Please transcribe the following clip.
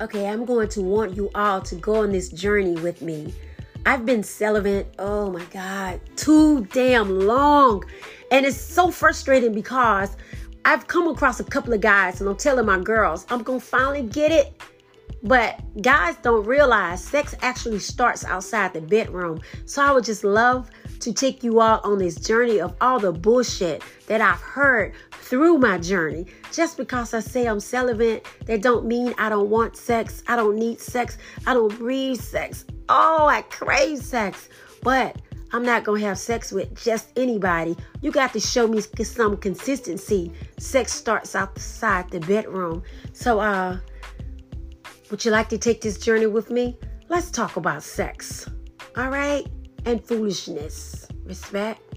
Okay, I'm going to want you all to go on this journey with me. I've been celibate, oh my God, too damn long. And it's so frustrating because I've come across a couple of guys and I'm telling my girls, I'm going to finally get it. But guys don't realize sex actually starts outside the bedroom. So I would just love to take you all on this journey of all the bullshit that I've heard through my journey. Just because I say I'm celibate, that don't mean I don't want sex. I don't need sex. I don't breathe sex. Oh, I crave sex. But I'm not going to have sex with just anybody. You got to show me some consistency. Sex starts outside the bedroom. So, uh, would you like to take this journey with me? Let's talk about sex. All right? And foolishness. Respect.